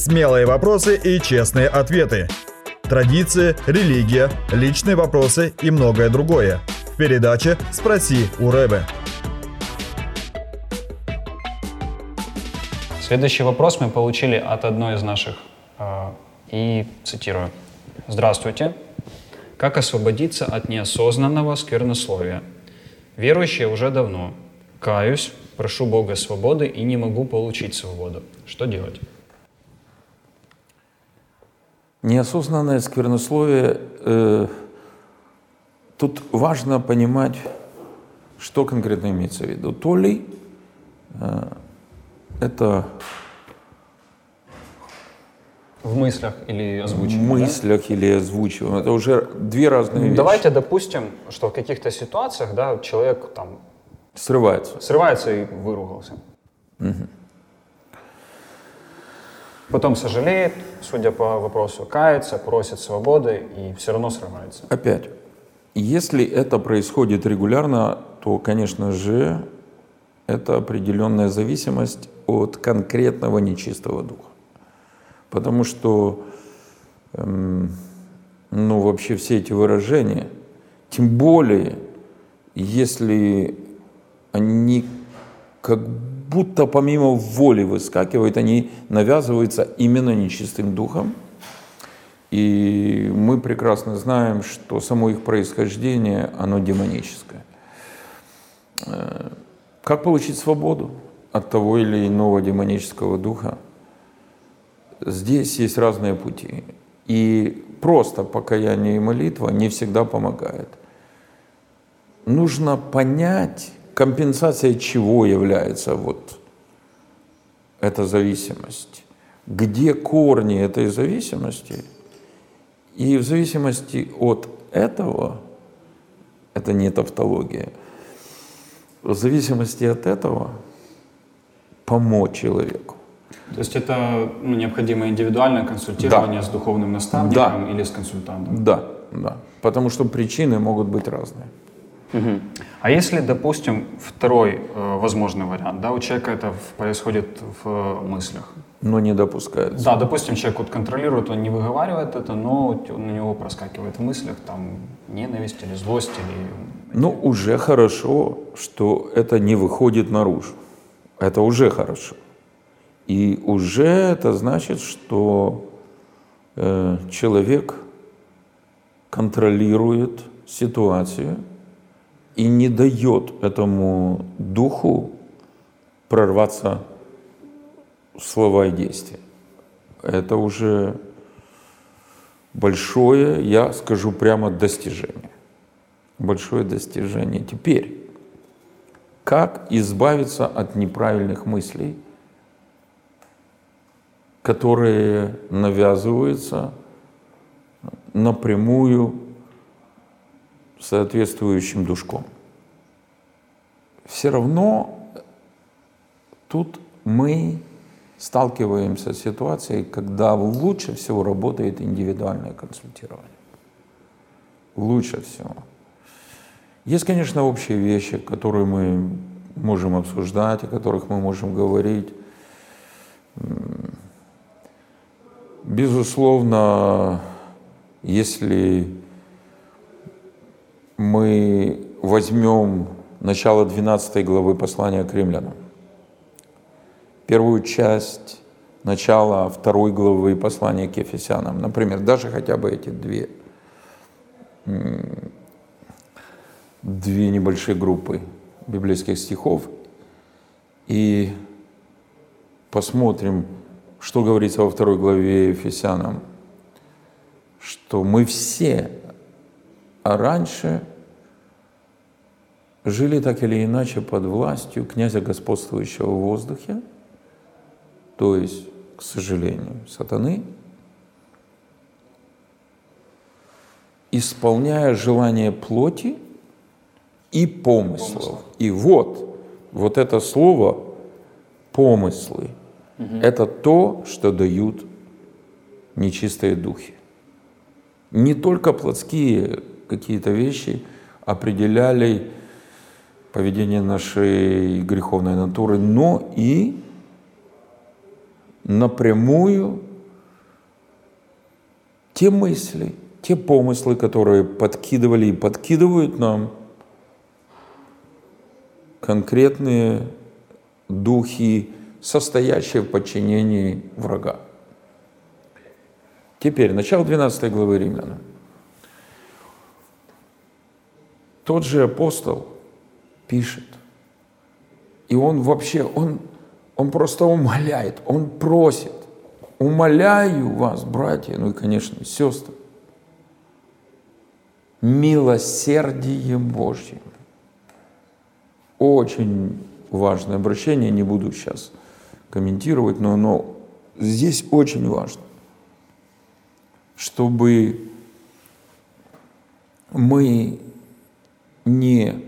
Смелые вопросы и честные ответы. Традиции, религия, личные вопросы и многое другое. В передаче «Спроси у Рэбе». Следующий вопрос мы получили от одной из наших, э, и цитирую. «Здравствуйте. Как освободиться от неосознанного сквернословия? Верующий уже давно. Каюсь, прошу Бога свободы и не могу получить свободу. Что делать?» Неосознанное сквернословие, э, тут важно понимать, что конкретно имеется в виду. То ли э, это В мыслях или в озвучиваем? мыслях или озвучиваем. Это уже две разные вещи. Давайте допустим, что в каких-то ситуациях да, человек там Срывается. срывается и выругался. Потом сожалеет, судя по вопросу, кается, просит свободы и все равно срывается. Опять, если это происходит регулярно, то, конечно же, это определенная зависимость от конкретного нечистого духа. Потому что, эм, ну, вообще все эти выражения, тем более, если они как будто помимо воли выскакивают, они навязываются именно нечистым духом. И мы прекрасно знаем, что само их происхождение, оно демоническое. Э, Как получить свободу от того или иного демонического духа? Здесь есть разные пути. И просто покаяние и молитва не всегда помогает. Нужно понять, компенсация чего является вот эта зависимость. Где корни этой зависимости? И в зависимости от этого, это не тавтология, в зависимости от этого помочь человеку. То есть это ну, необходимо индивидуальное консультирование с духовным наставником или с консультантом? Да, да. Потому что причины могут быть разные. А если, допустим, второй э, возможный вариант, да, у человека это в- происходит в э, мыслях. Но не допускается. Да, допустим, человек вот контролирует, он не выговаривает это, но т- у него проскакивает в мыслях там ненависть или злость или... Ну, уже хорошо, что это не выходит наружу. Это уже хорошо. И уже это значит, что э, человек контролирует ситуацию и не дает этому духу прорваться в слова и действия. Это уже большое, я скажу прямо, достижение. Большое достижение. Теперь, как избавиться от неправильных мыслей, которые навязываются напрямую соответствующим душком? Все равно тут мы сталкиваемся с ситуацией, когда лучше всего работает индивидуальное консультирование. Лучше всего. Есть, конечно, общие вещи, которые мы можем обсуждать, о которых мы можем говорить. Безусловно, если мы возьмем начало 12 главы послания к римлянам, первую часть начала второй главы послания к Ефесянам, например, даже хотя бы эти две, две небольшие группы библейских стихов, и посмотрим, что говорится во второй главе Ефесянам, что мы все а раньше жили так или иначе под властью князя господствующего в воздухе, то есть, к сожалению, сатаны, исполняя желания плоти и помыслов. И вот, вот это слово «помыслы» – это то, что дают нечистые духи. Не только плотские какие-то вещи определяли поведение нашей греховной натуры, но и напрямую те мысли, те помыслы, которые подкидывали и подкидывают нам конкретные духи, состоящие в подчинении врага. Теперь, начало 12 главы Римляна. Тот же апостол пишет, и он вообще, он, он просто умоляет, он просит, умоляю вас, братья, ну и, конечно, сестры, милосердием Божьим. Очень важное обращение, не буду сейчас комментировать, но оно здесь очень важно, чтобы мы не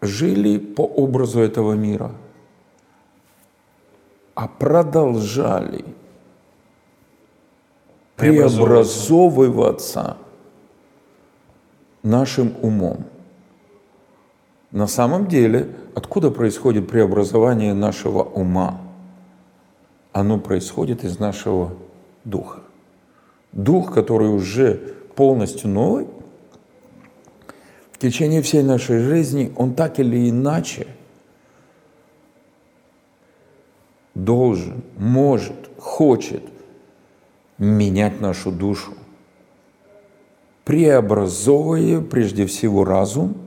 жили по образу этого мира, а продолжали преобразовываться нашим умом. На самом деле, откуда происходит преобразование нашего ума? Оно происходит из нашего духа. Дух, который уже полностью новый, течение всей нашей жизни, он так или иначе должен, может, хочет менять нашу душу, преобразовывая прежде всего разум –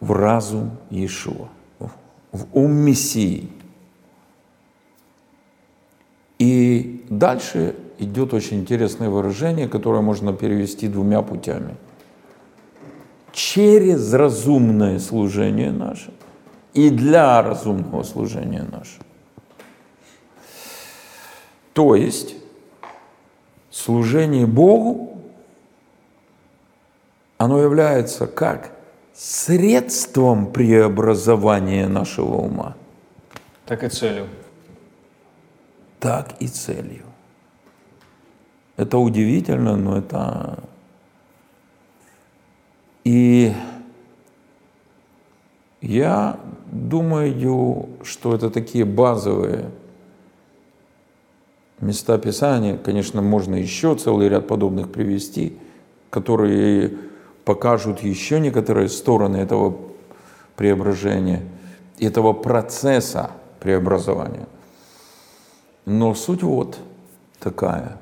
в разум Иешуа, в ум Мессии. И дальше идет очень интересное выражение, которое можно перевести двумя путями. Через разумное служение наше и для разумного служения нашего. То есть служение Богу, оно является как средством преобразования нашего ума. Так и целью. Так и целью. Это удивительно, но это... И я думаю, что это такие базовые места Писания. Конечно, можно еще целый ряд подобных привести, которые покажут еще некоторые стороны этого преображения, этого процесса преобразования. Но суть вот такая.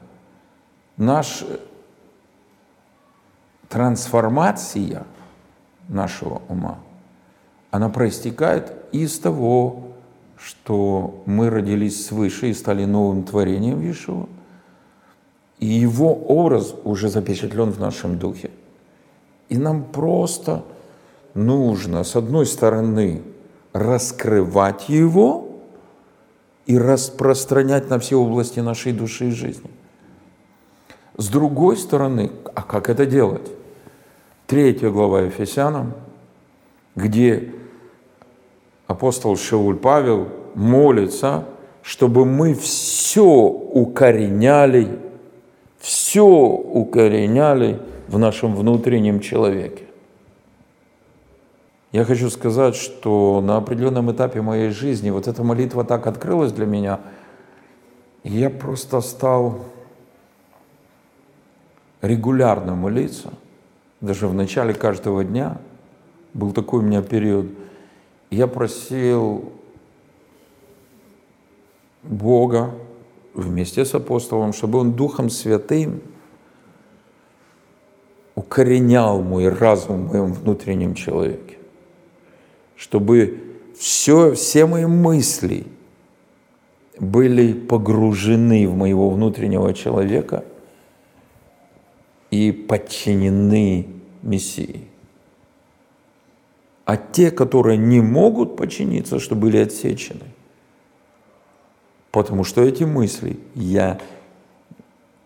Наша трансформация нашего ума, она проистекает из того, что мы родились свыше и стали новым творением Иешуа, и его образ уже запечатлен в нашем духе. И нам просто нужно, с одной стороны, раскрывать его и распространять на все области нашей души и жизни. С другой стороны, а как это делать? Третья глава Ефесянам, где апостол Шауль Павел молится, чтобы мы все укореняли, все укореняли в нашем внутреннем человеке. Я хочу сказать, что на определенном этапе моей жизни вот эта молитва так открылась для меня, и я просто стал регулярно молиться, даже в начале каждого дня, был такой у меня период, я просил Бога вместе с апостолом, чтобы Он Духом Святым укоренял мой разум в моем внутреннем человеке, чтобы все, все мои мысли были погружены в моего внутреннего человека и подчинены Мессии. А те, которые не могут подчиниться, что были отсечены. Потому что эти мысли я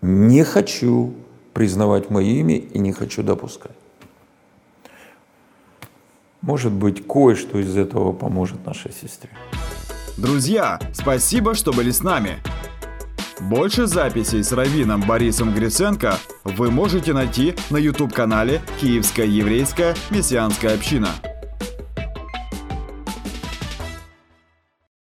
не хочу признавать мое имя и не хочу допускать. Может быть, кое-что из этого поможет нашей сестре. Друзья, спасибо, что были с нами. Больше записей с раввином Борисом Гриценко вы можете найти на YouTube-канале «Киевская еврейская мессианская община».